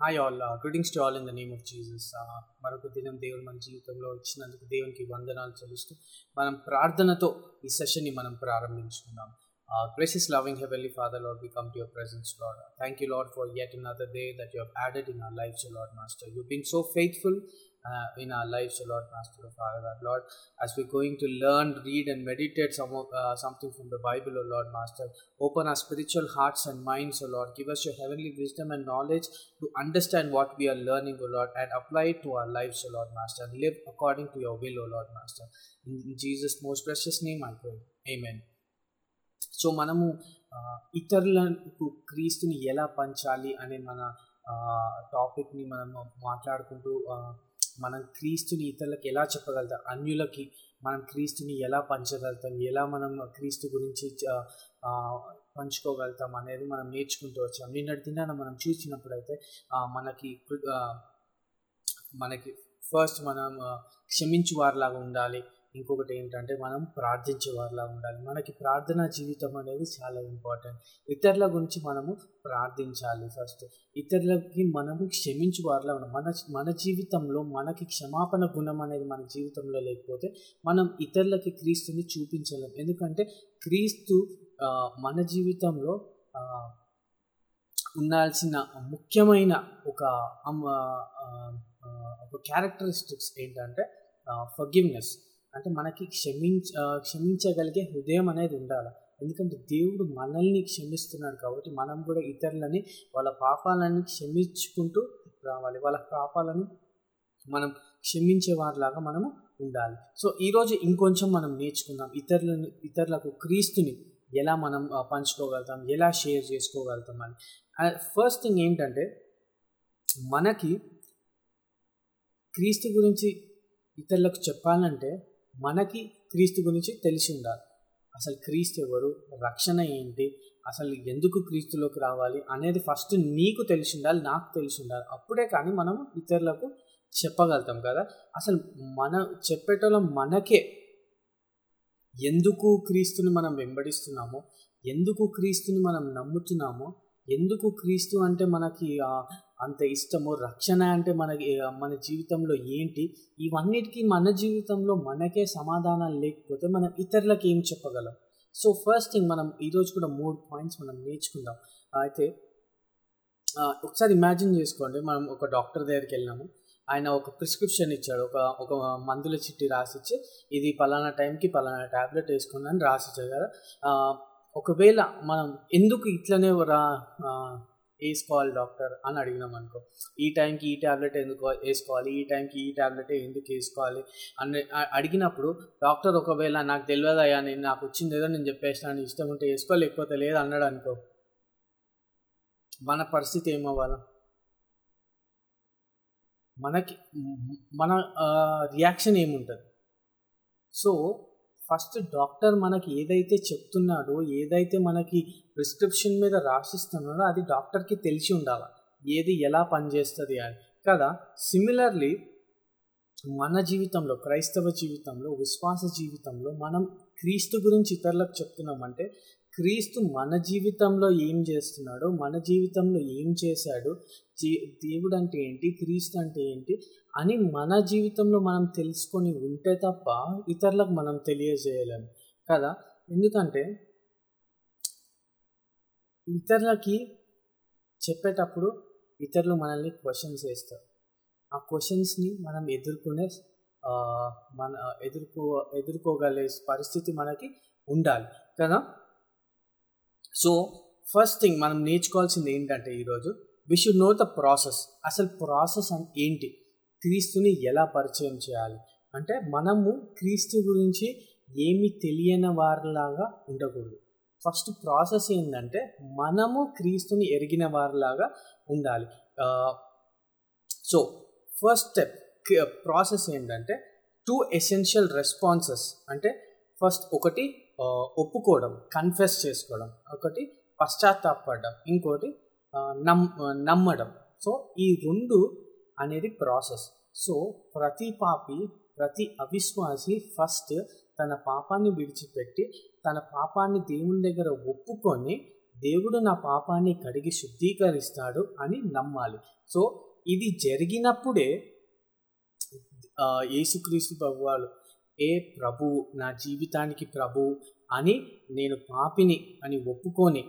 Hi all greetings to all in the name of Jesus మరొక దినం దేవుడు మన జీవితంలో ఇచ్చినందుకు దేవునికి వందనాలు చెల్లిస్తూ మనం ప్రార్థనతో ఈ సెషన్ని మనం ప్రారంభించుకుందాం. Places loving heavenly father Lord we come to your presence Lord thank you Lord for yet another day that have added in our life Lord master you You've so so uh, in our lives, O Lord Master, O Father, God. Lord, as we're going to learn, read, and meditate some of, uh, something from the Bible, O Lord Master, open our spiritual hearts and minds, O Lord. Give us your heavenly wisdom and knowledge to understand what we are learning, O Lord, and apply it to our lives, O Lord Master, and live according to your will, O Lord Master. In, in Jesus' most precious name, I pray. Amen. So మనము ఆ, ఇతరులకు క్రీస్తుని ఎలా పంచాలి అనే మన టాపిక్ని మనం మాట్లాడుకుంటూ ఆ, మనం క్రీస్తుని ఇతరులకు ఎలా చెప్పగలుగుతాం? అన్యులకి మనం క్రీస్తుని ఎలా పంచగలుగుతాం? ఎలా మనం క్రీస్తు గురించి పంచుకోగలుగుతాం అనేది మనం నేర్చుకుంటూ వచ్చాం. నిన్నటి దినాన మనం చూసినప్పుడైతే మనకి మనకి ఫస్ట్ మనం క్షమించు వారిలాగా ఉండాలి. ఇంకొకటి ఏంటంటే మనం ప్రార్థించే వారిలా ఉండాలి. మనకి ప్రార్థనా జీవితం అనేది చాలా ఇంపార్టెంట్. ఇతరుల గురించి మనము ప్రార్థించాలి ఫస్ట్. ఇతరులకి మనము క్షమించు వారిలా ఉండాలి. మన మన జీవితంలో మనకి క్షమాపణ గుణం అనేది మన జీవితంలో లేకపోతే మనం ఇతరులకి క్రీస్తుని చూపించలేం. ఎందుకంటే క్రీస్తు మన జీవితంలో ఉండాల్సిన ముఖ్యమైన ఒక ఒక క్యారెక్టరిస్టిక్స్ ఏంటంటే ఫర్గివ్నెస్ అంటే మనకి క్షమించ క్షమించగలిగే హృదయం అనేది ఉండాలి. ఎందుకంటే దేవుడు మనల్ని క్షమిస్తున్నాడు కాబట్టి మనం కూడా ఇతరులని వాళ్ళ పాపాలని క్షమించుకుంటూ రావాలి. వాళ్ళ పాపాలను మనం క్షమించే వారిలాగా మనము ఉండాలి. సో ఈరోజు ఇంకొంచెం మనం నేర్చుకుందాం. ఇతరులను ఇతరులకు క్రీస్తుని ఎలా మనం పంచుకోగలుగుతాం ఎలా షేర్ చేసుకోగలుగుతాం అని. ఫస్ట్ థింగ్ ఏంటంటే మనకి క్రీస్తు గురించి ఇతరులకు చెప్పాలంటే మనకి క్రీస్తు గురించి తెలిసి ఉండాలి. అసలు క్రీస్తు ఎవరు? రక్షణ ఏంటి? అసలు ఎందుకు క్రీస్తులోకి రావాలి? అనేది ఫస్ట్ నీకు తెలిసి ఉండాలి నాకు తెలిసి ఉండాలి. అప్పుడే కానీ మనం ఇతరులకు చెప్పగలుగుతాం కదా. అసలు మన చెప్పేటోళ్ళం మనకే. ఎందుకు క్రీస్తుని మనం వెంబడిస్తున్నామో? ఎందుకు క్రీస్తుని మనం నమ్ముతున్నామో? ఎందుకు క్రీస్తు అంటే మనకి అంత ఇష్టము రక్షణ అంటే మనకి మన జీవితంలో ఏంటి? ఇవన్నిటికీ మన జీవితంలో మనకే సమాధానాలు లేకపోతే మనం ఇతరులకు ఏం చెప్పగలం? సో ఫస్ట్ థింగ్ మనం ఈరోజు కూడా మూడు పాయింట్స్ మనం నేర్చుకుందాం. అయితే ఒకసారి ఇమాజిన్ చేసుకోండి. మనం ఒక డాక్టర్ దగ్గరికి వెళ్ళినాము. ఆయన ఒక ప్రిస్క్రిప్షన్ ఇచ్చాడు. ఒక ఒక మందుల చిట్టి రాసిచ్చి ఇది పలానా టైంకి పలానా ట్యాబ్లెట్ వేసుకుందని రాసిచ్చారు కదా. ఒకవేళ మనం ఎందుకు ఇట్లనే రా వేసుకోవాలి డాక్టర్ అని అడిగినాం అనుకో. ఈ టైంకి ఈ ట్యాబ్లెట్ ఎందుకు వేసుకోవాలి? ఈ టైంకి ఈ ట్యాబ్లెట్ ఎందుకు వేసుకోవాలి? అని అడిగినప్పుడు డాక్టర్ ఒకవేళ నాకు తెలియదయ్యా నేను నాకు వచ్చింది ఏదో నేను చెప్పేస్తాను ఇష్టం ఉంటే వేసుకో లేకపోతే లేదు అన్నాడు అనుకో. మన పరిస్థితి ఏమవ్వాలా మనకి మన రియాక్షన్ ఏముంటుంది? సో ఫస్ట్ డాక్టర్ మనకి ఏదైతే చెప్తున్నాడో ఏదైతే మనకి ప్రిస్క్రిప్షన్ మీద రాసిస్తున్నాడో అది డాక్టర్కి తెలిసి ఉండాలి. ఏది ఎలా పనిచేస్తుంది అని. కదా? సిమిలర్లీ మన జీవితంలో క్రైస్తవ జీవితంలో విశ్వాస జీవితంలో మనం క్రీస్తు గురించి ఇతరులకు చెప్తున్నామంటే క్రీస్తు మన జీవితంలో ఏం చేస్తున్నాడో మన జీవితంలో ఏం చేశాడు జీ- దేవుడు అంటే ఏంటి క్రీస్తు అంటే ఏంటి అని మన జీవితంలో మనం తెలుసుకొని ఉంటే తప్ప ఇతరులకు మనం తెలియజేయలేము కదా? ఎందుకంటే ఇతరులకి చెప్పేటప్పుడు ఇతరులు మనల్ని క్వశ్చన్స్ వేస్తారు ఆ క్వశ్చన్స్ని మనం ఎదుర్కొనే మన ఎదుర్కో ఎదుర్కోగలే పరిస్థితి మనకి ఉండాలి. కదా? సో ఫస్ట్ థింగ్ మనం నేర్చుకోవాల్సింది ఏంటంటే ఈరోజు we should know the process అసలు ప్రాసెస్ అన్ ఏంటి? క్రీస్తుని ఎలా పరిచయం చేయాలి? అంటే మనము క్రీస్తు గురించి ఏమి తెలియని వారిలాగా ఉండకూడదు. ఫస్ట్ ప్రాసెస్ ఏంటంటే మనము క్రీస్తుని ఎరిగిన వారిలాగా ఉండాలి. సో ఫస్ట్ స్టెప్ ప్రాసెస్ ఏంటంటే టూ ఎసెన్షియల్ రెస్పాన్సెస్ అంటే ఫస్ట్ ఒకటి ఒప్పుకోవడం కన్ఫెస్ చేసుకోవడం. ఒకటి పశ్చాత్తాపడడం ఇంకోటి నమ్ నమ్మడం. సో ఈ రెండు అనేది ప్రాసెస్. సో ప్రతి పాపి ప్రతి అవిశ్వాసి ఫస్ట్ తన పాపాన్ని విడిచిపెట్టి తన పాపాన్ని దేవుని దగ్గర ఒప్పుకొని దేవుడు నా పాపాన్ని కడిగి శుద్ధీకరిస్తాడు అని నమ్మాలి. సో ఇది జరిగినప్పుడే యేసుక్రీస్తు ప్రభువాలు ఏ ప్రభువు నా జీవితానికి ప్రభు అని నేను పాపిని అని ఒప్పుకొని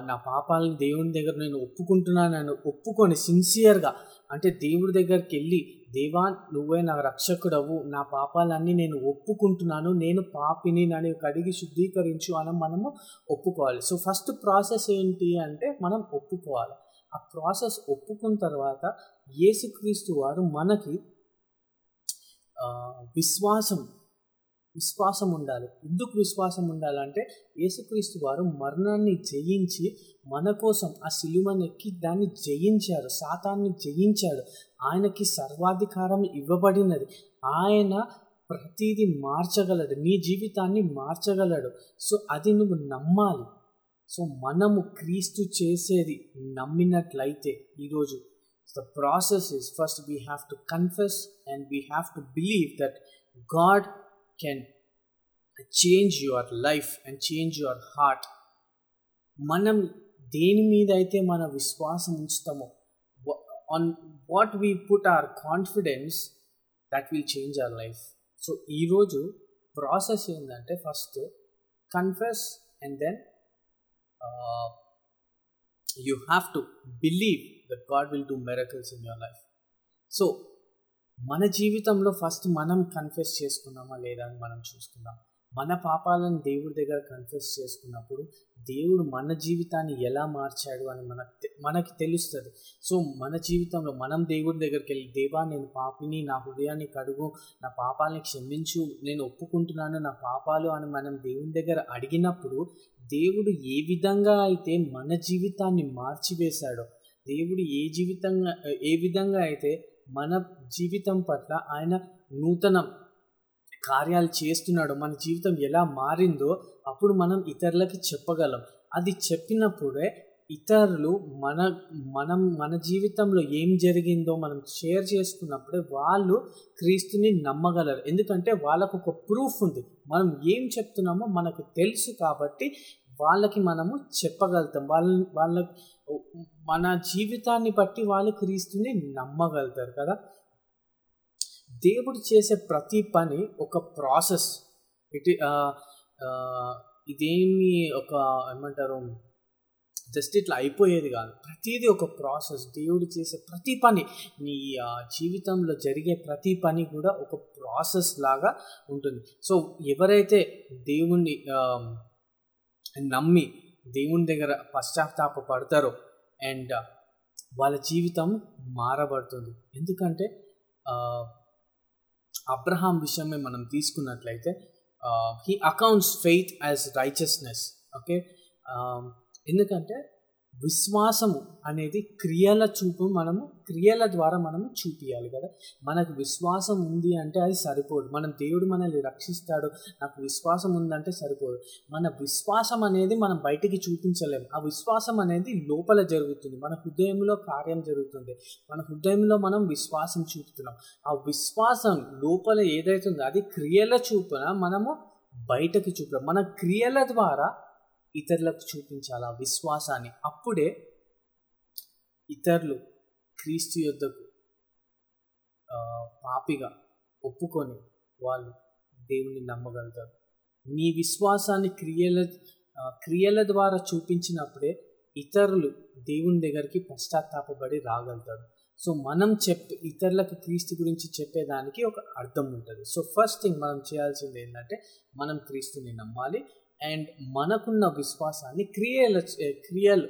నా పాపాలను దేవుని దగ్గర నేను ఒప్పుకుంటున్నాను ఒప్పుకొని సిన్సియర్గా అంటే దేవుడి దగ్గరికి వెళ్ళి దేవా నువ్వే నా రక్షకుడవు నా పాపాలన్నీ నేను ఒప్పుకుంటున్నాను నేను పాపిని నన్ను కడిగి శుద్ధీకరించు అని మనము ఒప్పుకోవాలి. సో ఫస్ట్ ప్రాసెస్ ఏంటి అంటే మనం ఒప్పుకోవాలి. ఆ ప్రాసెస్ ఒప్పుకున్న తర్వాత యేసుక్రీస్తు వారు మనకి విశ్వాసం విశ్వాసం ఉండాలి ఎందుకు విశ్వాసం ఉండాలంటే యేసుక్రీస్తు వారు మరణాన్ని జయించి మన కోసం ఆ సిలువను ఎక్కి దాన్ని జయించారు. సాతాన్ని జయించాడు. ఆయనకి సర్వాధికారం ఇవ్వబడినది. ఆయన ప్రతిదీ మార్చగలడు. నీ జీవితాన్ని మార్చగలడు. సో అది నువ్వు నమ్మాలి. సో మనము క్రీస్తు చేసేది నమ్మినట్లయితే ఈరోజు the process is first we have to confess and we have to believe that God can change your life and change your heart మనం దేని మీద అయితే మన విశ్వాసం ఉంచుతామో on what we put our confidence that will change our life so ఈరోజు process ఏంటంటే first confess and then you have to believe that God will do miracles in your life so మన జీవితంలో ఫస్ట్ మనం confess చేసుకున్నామా లేదా అని మనం చూసుకుందాం మన పాపాలను దేవుడి దగ్గర కన్ఫెస్ చేసుకున్నప్పుడు దేవుడు మన జీవితాన్ని ఎలా మార్చాడు అని మనకు మనకి తెలుస్తుంది. సో మన జీవితంలో మనం దేవుడి దగ్గరికి వెళ్ళి దేవా నేను పాపిని నా హృదయాన్ని కడుగు నా పాపాలని క్షమించు నేను ఒప్పుకుంటున్నాను నా పాపాలు అని మనం దేవుని దగ్గర అడిగినప్పుడు దేవుడు ఏ విధంగా అయితే మన జీవితాన్ని మార్చివేశాడో దేవుడు ఏ జీవితంగా ఏ విధంగా అయితే మన జీవితం పట్ల ఆయన నూతన కార్యాలు చేస్తున్నాడు. మన జీవితం ఎలా మారిందో అప్పుడు మనం ఇతరులకి చెప్పగలం. అది చెప్పినప్పుడే ఇతరులు మన మనం మన జీవితంలో ఏం జరిగిందో మనం షేర్ చేసుకున్నప్పుడే వాళ్ళు క్రీస్తుని నమ్మగలరు. ఎందుకంటే వాళ్ళకు ఒక ప్రూఫ్ ఉంది. మనం ఏం చెప్తున్నామో మనకు తెలుసు కాబట్టి వాళ్ళకి మనము చెప్పగలుగుతాం. వాళ్ళ వాళ్ళ మన జీవితాన్ని బట్టి వాళ్ళు క్రీస్తుని నమ్మగలుగుతారు కదా. దేవుడు చేసే ప్రతి పని ఒక ప్రాసెస్. ఇటు uh, uh, ఇదేమి ఒక ఏమంటారు? జస్ట్ ఇట్లా అయిపోయేది కాదు. ప్రతిదీ ఒక ప్రాసెస్. దేవుడు చేసే ప్రతి పని నీ జీవితంలో జరిగే ప్రతి పని కూడా ఒక ప్రాసెస్ లాగా ఉంటుంది. సో ఎవరైతే దేవుణ్ణి నమ్మి దేవుని దగ్గర పశ్చాత్తాప పడతారో అండ్ uh, వాళ్ళ జీవితం మారబడుతుంది. ఎందుకంటే uh, అబ్రహాం విషయమే మనం తీసుకున్నట్లయితే he accounts faith as righteousness okay ఎందుకంటే విశ్వాసము అనేది క్రియల చూపు మనము క్రియల ద్వారా మనము చూపియాలి కదా. మనకు విశ్వాసం ఉంది అంటే అది సరిపోదు. మనం దేవుడు మనల్ని రక్షిస్తాడు నాకు విశ్వాసం ఉందంటే సరిపోదు. మన విశ్వాసం అనేది మనం బయటికి చూపించలేము ఆ విశ్వాసం అనేది లోపల జరుగుతుంది. మన హృదయంలో కార్యం జరుగుతుంది. మన హృదయంలో మనం విశ్వాసం చూపుతున్నాం. ఆ విశ్వాసం లోపల ఏదైతే అది క్రియల చూపున మనము బయటకి చూపుతాం. మన క్రియల ద్వారా ఇతరులకు చూపించాలి ఆ విశ్వాసాన్ని? అప్పుడే ఇతరులు క్రీస్తు యొద్దకు పాపిగా ఒప్పుకొని వాళ్ళు దేవుని నమ్మగలుగుతారు. నీ విశ్వాసాన్ని క్రియల క్రియల ద్వారా చూపించినప్పుడే ఇతరులు దేవుని దగ్గరికి పశ్చాత్తాపబడి రాగలుగుతారు. సో మనం చెప్ ఇతరులకు క్రీస్తు గురించి చెప్పేదానికి ఒక అర్థం ఉంటుంది. సో ఫస్ట్ థింగ్ మనం చేయాల్సింది ఏంటంటే మనం క్రీస్తుని నమ్మాలి. అండ్ మనకున్న విశ్వాసాన్ని క్రియల క్రియలు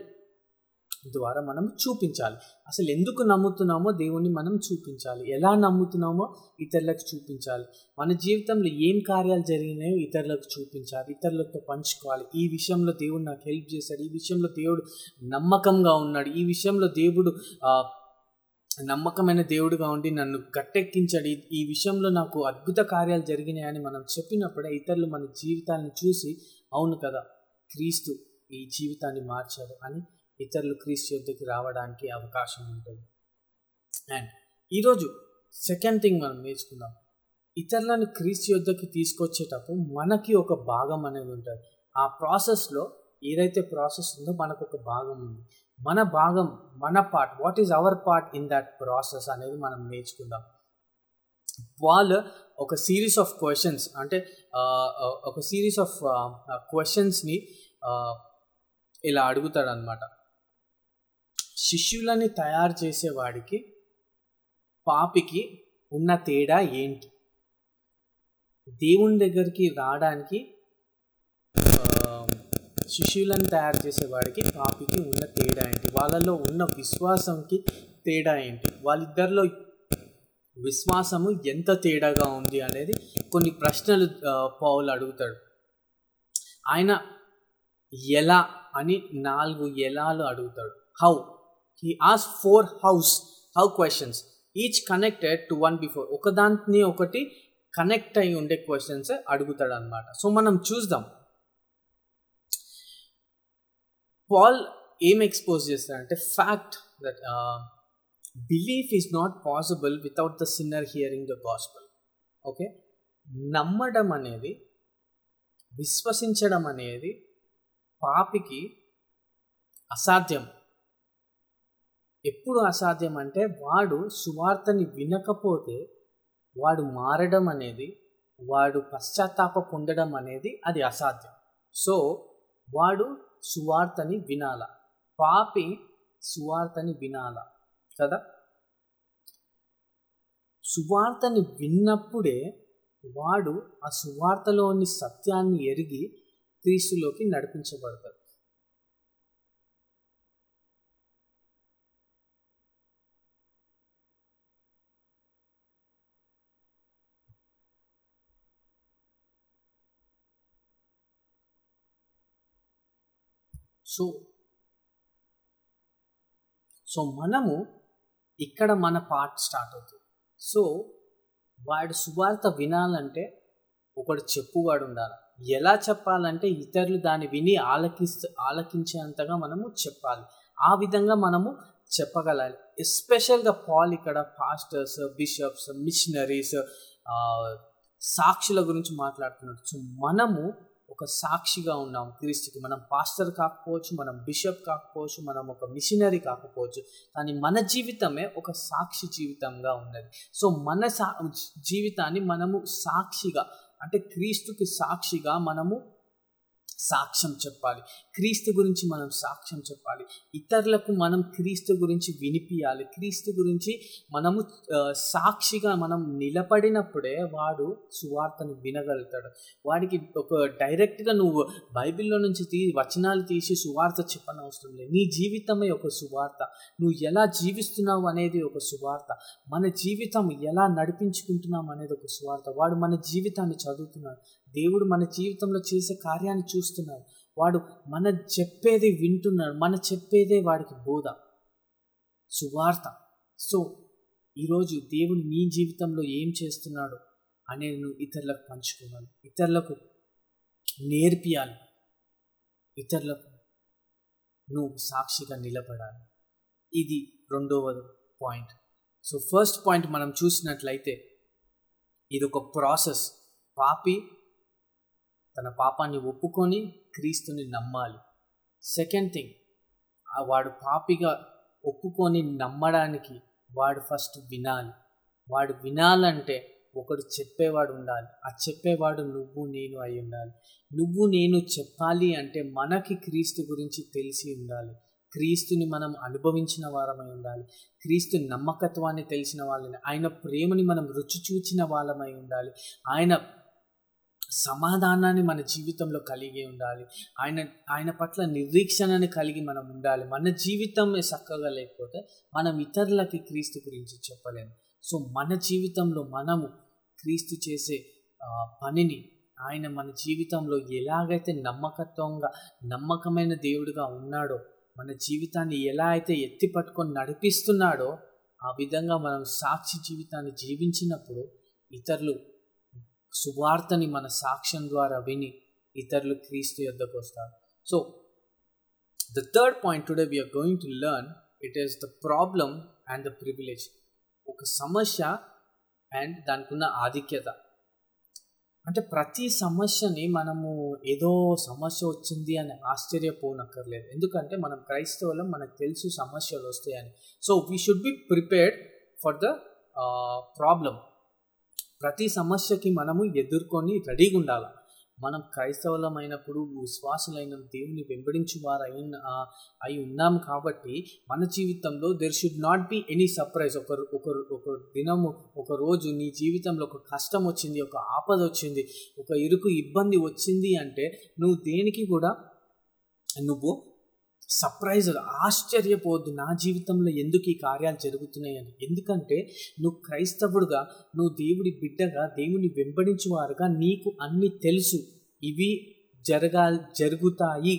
ద్వారా మనం చూపించాలి. అసలు ఎందుకు నమ్ముతున్నామో దేవుణ్ణి మనం చూపించాలి. ఎలా నమ్ముతున్నామో ఇతరులకు చూపించాలి. మన జీవితంలో ఏం కార్యాలు జరిగినాయో ఇతరులకు చూపించాలి. ఇతరులతో పంచుకోవాలి. ఈ విషయంలో దేవుడు నాకు హెల్ప్ చేశాడు. ఈ విషయంలో దేవుడు నమ్మకంగా ఉన్నాడు. ఈ విషయంలో దేవుడు నమ్మకమైన దేవుడుగా ఉండి నన్ను గట్టెక్కించాడు. ఈ విషయంలో నాకు అద్భుత కార్యాలు జరిగినాయని మనం చెప్పినప్పుడే ఇతరులు మన జీవితాన్ని చూసి అవును కదా క్రీస్తు ఈ జీవితాన్ని మార్చాడు అని ఇతరులు క్రీస్తు యుద్ధకి రావడానికి అవకాశం ఉంటుంది. అండ్ ఈరోజు సెకండ్ థింగ్ మనం నేర్చుకుందాం. ఇతరులను క్రీస్తు యుద్ధకి తీసుకొచ్చేటప్పుడు మనకి ఒక భాగం అనేది ఉంటుంది. ఆ ప్రాసెస్లో ఏదైతే ప్రాసెస్ ఉందో మనకు ఒక భాగం ఉంది. మన భాగం మన part what is our part in that process అనేది మనం నేర్చుకుందాం. వాళ్ళు ఒక సిరీస్ ఆఫ్ క్వశ్చన్స్ అంటే ఒక సిరీస్ ఆఫ్ క్వశ్చన్స్ని ఇలా అడుగుతాడు అనమాట శిష్యులని తయారు చేసేవాడికి పాపికి ఉన్న తేడా ఏంటి? దేవుని దగ్గరికి రావడానికి శిష్యులను తయారు చేసేవాడికి పాపికి ఉన్న తేడా ఏంటి? వాళ్ళలో ఉన్న విశ్వాసంకి తేడా ఏంటి? వాళ్ళిద్దరిలో విశ్వాసము ఎంత తేడాగా ఉంది అనేది కొన్ని ప్రశ్నలు పౌలు అడుగుతాడు. ఆయన ఎలా అని నాలుగు ఎలాలు అడుగుతాడు. How he as four hows how questions each connected to one before ఒకదాన్ని ఒకటి కనెక్ట్ అయి ఉండే క్వశ్చన్స్ అడుగుతాడు అనమాట సో మనం చూద్దాం. పాల్ ఏం ఎక్స్పోజ్ చేస్తాడంటే fact that belief is not possible without the sinner hearing the gospel okay నమ్మడం అనేది విశ్వసించడం అనేది పాపికి అసాధ్యం. ఎప్పుడు అసాధ్యం అంటే వాడు సువార్తని వినకపోతే వాడు మారడం అనేది వాడు పశ్చాత్తాప పొందడం అనేది అది అసాధ్యం. సో వాడు సువార్తని వినాల. పాపి సువార్తని వినాలా. కదా? సువార్తని విన్నప్పుడే వాడు ఆ సువార్తలోని సత్యాన్ని ఎరిగి క్రీస్తులోకి నడిపించబడతాడు. సో సో మనము ఇక్కడ మన పార్ట్ స్టార్ట్ అవుతుంది. సో వాడు సువార్త వినాలంటే ఒకడు చెప్పువాడు ఉండాలి. ఎలా చెప్పాలంటే ఇతరులు దాన్ని విని ఆలకిస్తూ ఆలకించేంతగా మనము చెప్పాలి. ఆ విధంగా మనము చెప్పగలాలి. ఎస్పెషల్గా పాల్ ఇక్కడ పాస్టర్స్ బిషప్స్ మిషనరీస్ సాక్షుల గురించి మాట్లాడుతున్నాడు సో మనము ఒక సాక్షిగా ఉన్నాం క్రీస్తుకి. మనం పాస్టర్ కాకపోవచ్చు మనం బిషప్ కాకపోవచ్చు మనం ఒక మిషనరీ కాకపోవచ్చు కానీ మన జీవితమే ఒక సాక్షి జీవితంగా ఉన్నది. సో మన సా జీవితాన్ని మనము సాక్షిగా అంటే క్రీస్తుకి సాక్షిగా మనము సాక్ష్యం చెప్పాలి. క్రీస్తు గురించి మనం సాక్ష్యం చెప్పాలి. ఇతరులకు మనం క్రీస్తు గురించి వినిపించాలి క్రీస్తు గురించి మనము సాక్షిగా మనం నిలబడినప్పుడే వాడు సువార్తను వినగలుగుతాడు. వాడికి ఒక డైరెక్ట్గా నువ్వు బైబిల్లో నుంచి తీ వచనాలు తీసి సువార్త చెప్పనవసరం లేదు. నీ జీవితమే ఒక సువార్త. నువ్వు ఎలా జీవిస్తున్నావు అనేది ఒక సువార్త. మన జీవితం ఎలా నడిపించుకుంటున్నాం అనేది ఒక సువార్త. వాడు మన జీవితాన్ని చదువుతున్నాడు. దేవుడు మన జీవితంలో చేసే కార్యాన్ని చూస్తున్నాడు. వాడు మన చెప్పేది వింటున్నాడు. మన చెప్పేదే వాడికి బోధ. సువార్త. సో ఈరోజు దేవుడు నీ జీవితంలో ఏం చేస్తున్నాడు అనేది నువ్వు ఇతరులకు పంచుకోవాలి. ఇతరులకు నేర్పియాలి. ఇతరులకు నువ్వు సాక్షిగా నిలబడాలి. ఇది రెండవ పాయింట్. సో ఫస్ట్ పాయింట్ మనం చూసినట్లయితే ఇది ఒక ప్రాసెస్. పాపి తన పాపాన్ని ఒప్పుకొని క్రీస్తుని నమ్మాలి. సెకండ్ థింగ్ వాడు పాపిగా ఒప్పుకొని నమ్మడానికి వాడు ఫస్ట్ వినాలి. వాడు వినాలంటే ఒకడు చెప్పేవాడు ఉండాలి. ఆ చెప్పేవాడు నువ్వు నేను అయి ఉండాలి. నువ్వు నేను చెప్పాలి అంటే మనకి క్రీస్తు గురించి తెలిసి ఉండాలి. క్రీస్తుని మనం అనుభవించిన వారమై ఉండాలి. క్రీస్తు నమ్మకత్వాన్ని తెలిసిన వాళ్ళని ఆయన ప్రేమని మనం రుచి చూచిన వాళ్ళమై ఉండాలి. ఆయన సమాధానాన్ని మన జీవితంలో కలిగి ఉండాలి. ఆయన ఆయన పట్ల నిరీక్షణని కలిగి మనం ఉండాలి. మన జీవితం చక్కగా లేకపోతే మనం ఇతరులకి క్రీస్తు గురించి చెప్పలేము. సో మన జీవితంలో మనము క్రీస్తు చేసే పనిని ఆయన మన జీవితంలో ఎలాగైతే నమ్మకత్వంగా నమ్మకమైన దేవుడిగా ఉన్నాడో మన జీవితాన్ని ఎలా అయితే ఎత్తి పట్టుకొని నడిపిస్తున్నాడో ఆ విధంగా మనం సాక్షి జీవితాన్ని జీవించినప్పుడు ఇతరులు సువార్తని మన సాక్ష్యం ద్వారా విని ఇతరులు క్రీస్తు యొద్దకు వస్తారు. So the third point today we're going to learn it is the problem and the privilege ఒక సమస్య అండ్ దానికి ఉన్న ఆధిక్యత. అంటే ప్రతి సమస్యని మనము ఏదో సమస్య వచ్చింది అని ఆశ్చర్యపోనక్కర్లేదు. ఎందుకంటే మనం క్రైస్తవులం మనకు తెలుసు సమస్యలు వస్తాయని. So we should be prepared for the problem ప్రతి సమస్యకి మనము ఎదుర్కొని రెడీగా ఉండాలి మనం క్రైస్తవులమైనప్పుడు విశ్వాసులైన దేవుని వెంబడించి వారు అయి ఉన్నాం కాబట్టి మన జీవితంలో there should not be any surprise ఒక ఒక ఒక దినము ఒక రోజు నీ జీవితంలో ఒక కష్టం వచ్చింది ఒక ఆపద వచ్చింది ఒక ఇరుకు ఇబ్బంది వచ్చింది అంటే నువ్వు దేనికి కూడా నువ్వు సర్ప్రైజ్ ఆశ్చర్యపోవద్దు. నా జీవితంలో ఎందుకు ఈ కార్యాలు జరుగుతున్నాయని ఎందుకంటే నువ్వు క్రైస్తవుడుగా నువ్వు దేవుడి బిడ్డగా దేవుని వెంబడించేవారుగా నీకు అన్ని తెలుసు. ఇవి జరగా జరుగుతాయి.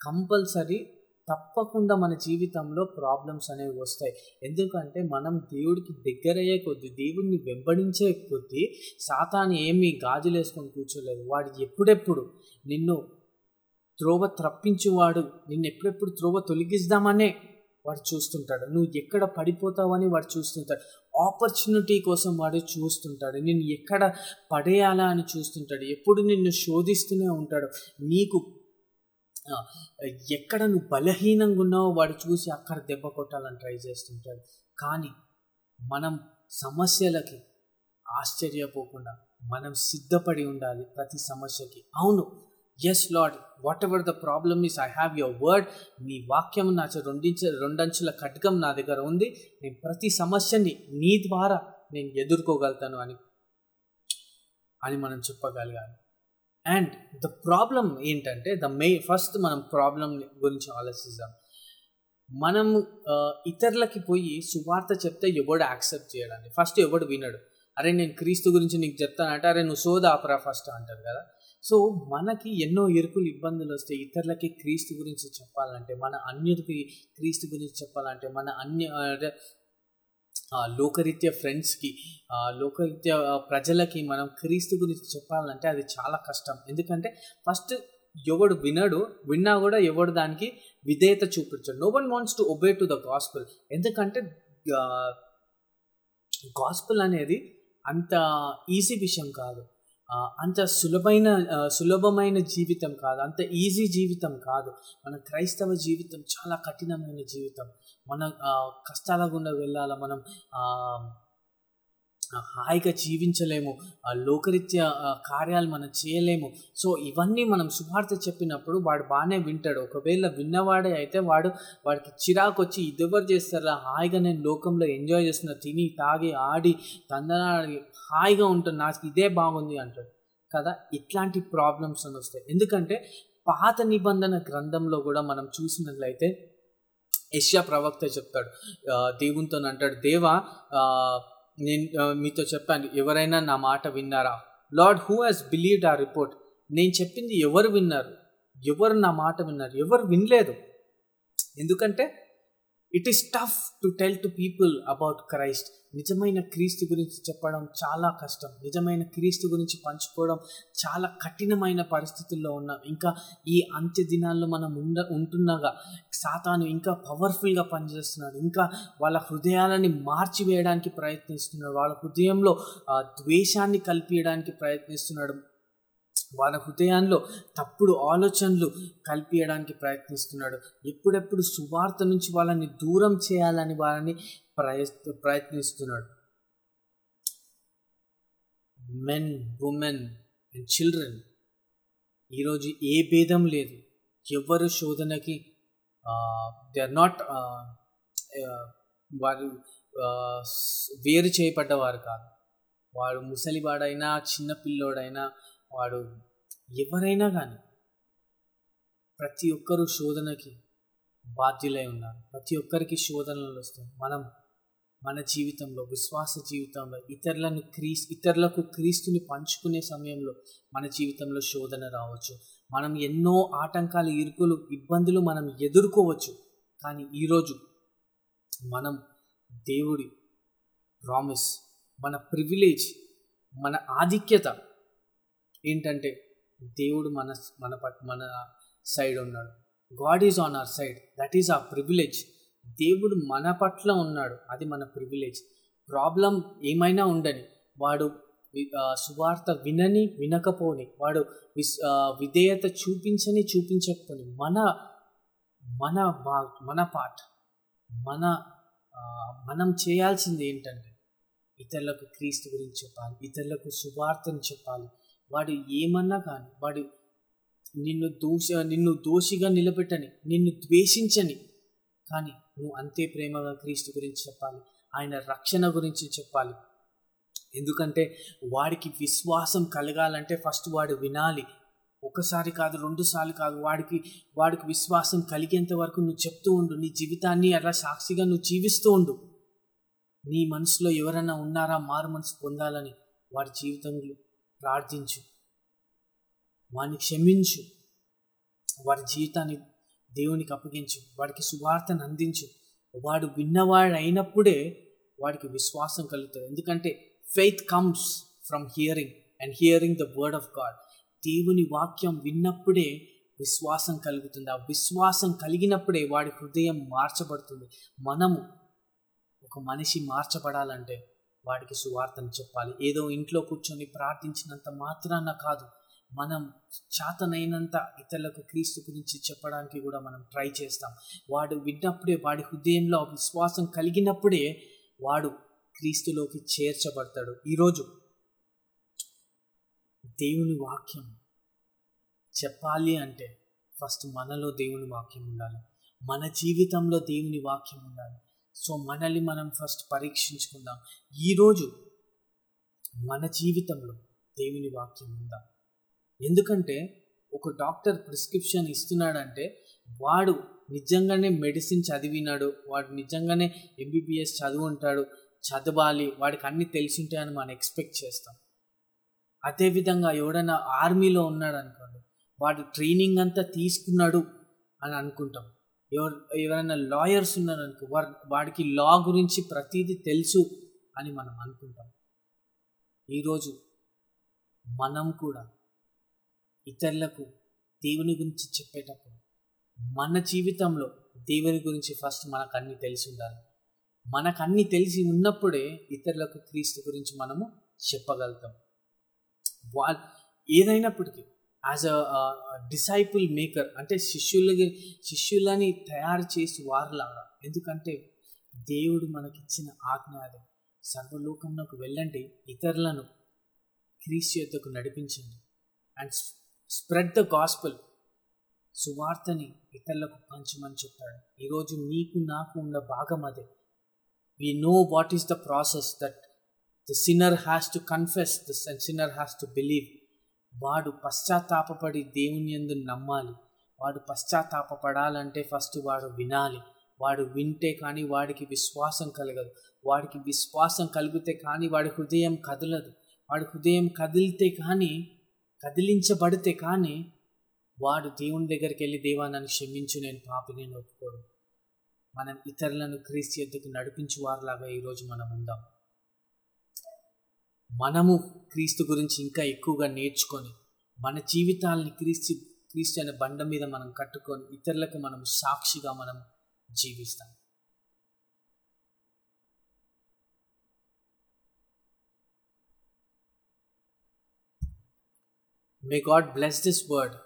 కంపల్సరీ తప్పకుండా మన జీవితంలో ప్రాబ్లమ్స్ అనేవి వస్తాయి. ఎందుకంటే మనం దేవుడికి దగ్గరయ్యే కొద్దీ దేవుడిని వెంబడించే కొద్దీ సాతాన్ని ఏమీ గాజులేసుకొని కూర్చోలేదు. వాడు ఎప్పుడెప్పుడు నిన్ను త్రోవ త్రప్పించువాడు నిన్నెప్పుడెప్పుడు త్రోవ తొలగిద్దామనే వాడు చూస్తుంటాడు. నువ్వు ఎక్కడ పడిపోతావని వాడు చూస్తుంటాడు. ఆపర్చునిటీ కోసం వాడు చూస్తుంటాడు. నేను ఎక్కడ పడేయాలా అని చూస్తుంటాడు. ఎప్పుడు నిన్ను శోధిస్తూనే ఉంటాడు. నీకు ఎక్కడ నువ్వు బలహీనంగా ఉన్నావో వాడు చూసి అక్కడ దెబ్బ కొట్టాలని ట్రై చేస్తుంటాడు. కానీ మనం సమస్యలకి ఆశ్చర్యపోకుండా మనం సిద్ధపడి ఉండాలి ప్రతి సమస్యకి. అవును yes Lord whatever the problem is I have your word నీ వాక్యం నా రెండించ రెండంచుల ఖడ్గం నా దగ్గర ఉంది. నేను ప్రతి సమస్యని నీ ద్వారా నేను ఎదుర్కోగలుగుతాను అని అని మనం చెప్పగలగాలి. అండ్ ద ప్రాబ్లం ఏంటంటే ద మే ఫస్ట్ మనం ప్రాబ్లం గురించి ఆలోచిద్దాం. మనం ఇతరులకి పోయి సువార్త చెప్తే ఎవడు యాక్సెప్ట్ చేయడానికి ఫస్ట్ ఎవడు వినడు. అరే నేను క్రీస్తు గురించి నీకు చెప్తానంటే అరే నువ్వు సోదాపరా ఫస్ట్ అంటారు కదా. సో మనకి ఎన్నో ఇరుకులు ఇబ్బందులు వస్తాయి ఇతరులకి క్రీస్తు గురించి చెప్పాలంటే మన అన్యుడికి క్రీస్తు గురించి చెప్పాలంటే మన అన్య లోకరీత్య ఫ్రెండ్స్కి లోకరీత్య ప్రజలకి మనం క్రీస్తు గురించి చెప్పాలంటే అది చాలా కష్టం. ఎందుకంటే ఫస్ట్ ఎవడు వినడు విన్నా కూడా ఎవడు దానికి విధేయత చూపించడు. No one wants to obey to the gospel ఎందుకంటే గాస్పుల్ అనేది అంత ఈజీ విషయం కాదు. అంత సులభమైన సులభమైన జీవితం కాదు అంత ఈజీ జీవితం కాదు. మన క్రైస్తవ జీవితం చాలా కఠినమైన జీవితం. మన కష్టాల గుండా వెళ్ళాల మనం? హాయిగా జీవించలేము. లోకరీత్య కార్యాలు మనం చేయలేము. సో ఇవన్నీ మనం సువార్త చెప్పినప్పుడు వాడు బాగానే వింటాడు. ఒకవేళ విన్నవాడే అయితే వాడు వాడికి చిరాకు వచ్చి ఇదెవరు చేస్తారా? హాయిగా నేను లోకంలో ఎంజాయ్ చేస్తున్నా. తిని తాగి ఆడి తందనాడి హాయిగా ఉంటుంది నాకు ఇదే బాగుంది అంటాడు. కదా? ఇట్లాంటి ప్రాబ్లమ్స్ అని వస్తాయి. ఎందుకంటే పాత నిబంధన గ్రంథంలో కూడా మనం చూసినట్లయితే యశ్యా ప్రవక్త చెప్తాడు. దేవునితో అంటాడు దేవా నేను మీతో చెప్పాను ఎవరైనా నా మాట విన్నారా? లార్డ్ హూ హాస్ బిలీవ్డ్ ఆ రిపోర్ట్? నేను చెప్పింది ఎవరు విన్నారు? ఎవరు నా మాట విన్నారు? ఎవరు వినలేదు? ఎందుకంటే it is tough to tell to people about Christ నిజమైన క్రీస్తు గురించి చెప్పడం చాలా కష్టం. నిజమైన క్రీస్తు గురించి పంచుకోవడం చాలా కఠినమైన పరిస్థితుల్లో ఉన్నాం. ఇంకా ఈ అంత్య దినాల్లో మనం ఉండ ఉంటున్నాగా. సాతాను ఇంకా పవర్ఫుల్గా పనిచేస్తున్నాడు. ఇంకా వాళ్ళ హృదయాలని మార్చివేయడానికి ప్రయత్నిస్తున్నాడు. వాళ్ళ హృదయంలో ద్వేషాన్ని కల్పించడానికి ప్రయత్నిస్తున్నాడు. వాళ్ళ హృదయాల్లో తప్పుడు ఆలోచనలు కల్పించడానికి ప్రయత్నిస్తున్నాడు. ఎప్పుడెప్పుడు సువార్త నుంచి వాళ్ళని దూరం చేయాలని వాళ్ళని ప్రయత్ ప్రయత్నిస్తున్నాడు. మెన్ ఉమెన్ అండ్ చిల్డ్రన్ ఈరోజు ఏ భేదం లేదు. ఎవరు శోధనకి దే ఆర్ నాట్ వారు వేరు చేయబడ్డవారు కాదు. వాడు ముసలివాడైనా చిన్నపిల్లోడైనా వాడు ఎవరైనా కానీ ప్రతి ఒక్కరూ శోధనకి బాధ్యులై ఉన్నారు. ప్రతి ఒక్కరికి శోధనలు వస్తాయి. మనం మన జీవితంలో విశ్వాస జీవితంలో ఇతరులను క్రీస్ ఇతరులకు క్రీస్తుని పంచుకునే సమయంలో మన జీవితంలో శోధన రావచ్చు. మనం ఎన్నో ఆటంకాలు ఇరుకులు ఇబ్బందులు మనం ఎదుర్కోవచ్చు. కానీ ఈరోజు మనం దేవుడి ప్రామిస్ మన ప్రివిలేజ్ మన ఆధిక్యత ఏంటంటే దేవుడు మన మన పట్ మన సైడ్ ఉన్నాడు. God is on our side that is a privilege దేవుడు మన పట్ల ఉన్నాడు. అది మన ప్రివిలేజ్ ప్రాబ్లం ఏమైనా ఉండని వాడు వి- సువార్త వినని వినకపోని వాడు విస్ విధేయత చూపించని చూపించకపోని మన మన బా మన పాట మన మనం చేయాల్సింది ఏంటంటే ఇతరులకు క్రీస్తు గురించి చెప్పాలి ఇతరులకు సువార్తను చెప్పాలి వాడు ఏమన్నా కానీ వాడు నిన్ను దోష నిన్ను దోషిగా నిలబెట్టని నిన్ను ద్వేషించని. కానీ నువ్వు అంతే ప్రేమగా క్రీస్తు గురించి చెప్పాలి. ఆయన రక్షణ గురించి చెప్పాలి. ఎందుకంటే వాడికి విశ్వాసం కలగాలంటే ఫస్ట్ వాడు వినాలి. ఒకసారి కాదు రెండు సార్లు కాదు వాడికి వాడికి విశ్వాసం కలిగేంత వరకు నువ్వు చెప్తూ ఉండు. నీ జీవితాన్ని అలా సాక్షిగా నువ్వు జీవిస్తూ ఉండు. నీ మనసులో ఎవరైనా ఉన్నారా? మారు మనసు పొందాలని వాడి జీవితంలో ప్రార్థించు. వాడిని క్షమించు. వాడి జీవితాన్ని దేవునికి అప్పగించు. వాడికి సువార్తను అందించు. వాడు విన్నవాడు అయినప్పుడే వాడికి విశ్వాసం కలుగుతుంది. ఎందుకంటే faith comes from hearing and hearing the word of God దేవుని వాక్యం విన్నప్పుడే విశ్వాసం కలుగుతుంది. ఆ విశ్వాసం కలిగినప్పుడే వాడి హృదయం మార్చబడుతుంది. మనము ఒక మనిషి మార్చబడాలంటే వాడికి సువార్తను చెప్పాలి. ఏదో ఇంట్లో కూర్చొని ప్రార్థించినంత మాత్రాన కాదు మనం చేతనైనంత ఇతరులకు క్రీస్తు గురించి చెప్పడానికి కూడా మనం ట్రై చేస్తాం. వాడు విన్నప్పుడే వాడి హృదయంలో విశ్వాసం కలిగినప్పుడే వాడు క్రీస్తులోకి చేర్చబడతాడు. ఈరోజు దేవుని వాక్యం చెప్పాలి అంటే ఫస్ట్ మనలో దేవుని వాక్యం ఉండాలి. మన జీవితంలో దేవుని వాక్యం ఉండాలి. సో మనల్ని మనం ఫస్ట్ పరీక్షించుకుందాం. ఈరోజు మన జీవితంలో దేవుని వాక్యం ఉందా? ఎందుకంటే ఒక డాక్టర్ ప్రిస్క్రిప్షన్ ఇస్తున్నాడంటే వాడు నిజంగానే మెడిసిన్ చదివినాడు వాడు నిజంగానే ఎంబీబీఎస్ చదువు ఉంటాడు చదవాలి వాడికి అన్నీ తెలిసి ఉంటాయని మనం ఎక్స్పెక్ట్ చేస్తాం. అదేవిధంగా ఎవడైనా ఆర్మీలో ఉన్నాడు అనుకోండి వాడు ట్రైనింగ్ అంతా తీసుకున్నాడు అని అనుకుంటాం. ఎవరు ఎవరైనా లాయర్స్ ఉన్నారనుకో వాడికి లా గురించి ప్రతిదీ తెలుసు అని మనం అనుకుంటాం. ఈరోజు మనం కూడా ఇతరులకు దేవుని గురించి చెప్పేటప్పుడు మన జీవితంలో దేవుని గురించి ఫస్ట్ మనకు అన్ని తెలిసి ఉండాలి మనకు అన్ని తెలిసి ఉన్నప్పుడే ఇతరులకు క్రీస్తు గురించి మనము చెప్పగలుగుతాం. వా ఏదైనప్పటికీ యాజ్ అ డిసైపుల్ మేకర్ అంటే శిష్యులకి శిష్యులని తయారు చేసి వారిలాగా. ఎందుకంటే దేవుడు మనకిచ్చిన ఆజ్ఞ అది. సర్వలోకంలోకి వెళ్ళండి ఇతరులను క్రీస్తు యొద్దకు నడిపించండి. అండ్ స్ప్రెడ్ ద గాస్పల్ సువార్తని ఇతరులకు పంచమని చెప్పాడు ఈరోజు నీకు నాకు ఉన్న భాగం అదే. We know what is the process that the sinner has to confess the sinner has to believe వాడు పశ్చాత్తాపడి దేవుని ఎందు నమ్మాలి. వాడు పశ్చాత్తాపడాలంటే ఫస్ట్ వాడు వినాలి. వాడు వింటే కానీ వాడికి విశ్వాసం కలగదు. వాడికి విశ్వాసం కలిగితే కానీ వాడి హృదయం కదలదు. వాడి హృదయం కదిలితే కానీ కదిలించబడితే కానీ వాడు దేవుని దగ్గరికి వెళ్ళి దేవా నన్ను క్షమించు నేను పాపి నేను ఒప్పుకోడు. మనం ఇతరులను క్రీస్తు ఎద్దుకు నడిపించు వారిలాగా ఈరోజు మనం ఉందాం. మనము క్రీస్తు గురించి ఇంకా ఎక్కువగా నేర్చుకొని మన జీవితాలని క్రీస్తు క్రీస్తు అనే బండ మీద మనం కట్టుకొని ఇతరులకు మనం సాక్షిగా మనం జీవిస్తాం. May God bless this word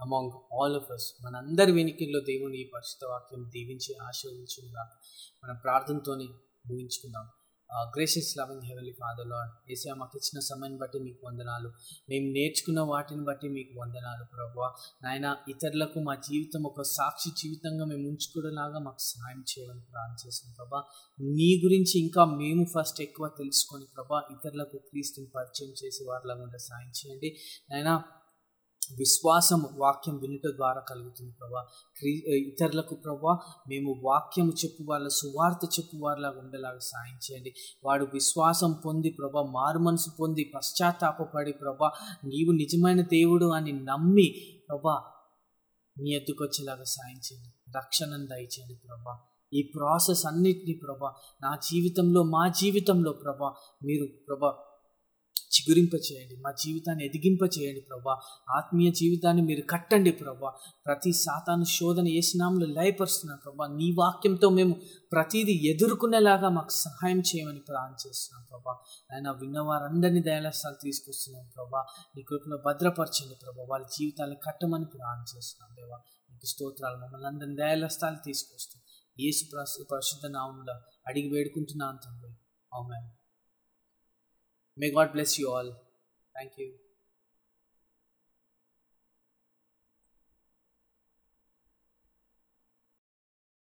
among all of us మనందరి వెనికిల్లో దేవుని ఈ పరిశుద్ధ వాక్యం దీవించి ఆశీర్వదించుకుందాం మన ప్రార్థనతోని ముగించుకుందాం. Gracious loving heavenly father Lord AC మాకు ఇచ్చిన సమయాన్ని బట్టి మీకు వందనాలు. మేము నేర్చుకున్న వాటిని బట్టి మీకు వందనాలు ప్రభా నాయన ఇతరులకు మా జీవితం ఒక సాక్షి జీవితంగా మేము ఉంచుకునేలాగా మాకు సహాయం చేయాలని ప్రార్థన చేసాం ప్రభా. నీ గురించి ఇంకా మేము ఫస్ట్ ఎక్కువ తెలుసుకొని ప్రభా ఇతరులకు క్రీస్తుని పరిచయం చేసి వారిలాగా ఉండే సాయం చేయండి. నాయన విశ్వాసం వాక్యం వినుట ద్వారా కలుగుతుంది ప్రభా. క్రీ ఇతరులకు ప్రభా మేము వాక్యము చెప్పు వాళ్ళ సువార్త చెప్పు వారిలాగా ఉండేలాగా సాయం చేయండి. వాడు విశ్వాసం పొంది ప్రభా మారు మనసు పొంది పశ్చాత్తాపడి ప్రభా నీవు నిజమైన దేవుడు అని నమ్మి ప్రభా నీ ఎద్దుకు వచ్చేలాగా సాయం చేయండి. రక్షణను దయచేయండి ప్రభా. ఈ ప్రాసెస్ అన్నిటినీ ప్రభా నా జీవితంలో మా జీవితంలో ప్రభా మీరు ప్రభా చిగురింప చేయండి మా జీవితాన్ని ఎదిగింప చేయండి ప్రభా. ఆత్మీయ జీవితాన్ని మీరు కట్టండి ప్రభా. ప్రతి సాతాను శోధన ఏసునాములు లయపరుస్తున్నాం ప్రభా. నీ వాక్యంతో మేము ప్రతిదీ ఎదుర్కొనేలాగా మాకు సహాయం చేయమని ప్రార్థన చేస్తున్నాం ప్రభా. ఆయన విన్నవారందరినీ దయాలస్తాలు తీసుకొస్తున్నాం ప్రభా. నీ కృపను భద్రపరచండి ప్రభా. వాళ్ళ జీవితాలను కట్టమని ప్రార్థన చేస్తున్నాం దేవా. నీకు స్తోత్రాలు. మమ్మల్ని అందరిని దయాలస్థాలు తీసుకొస్తాం ఏసు ప్రసు పరిశుద్ధ నామంలో అడిగి వేడుకుంటున్నాను తండ్రి. అవునండి may God bless you all thank you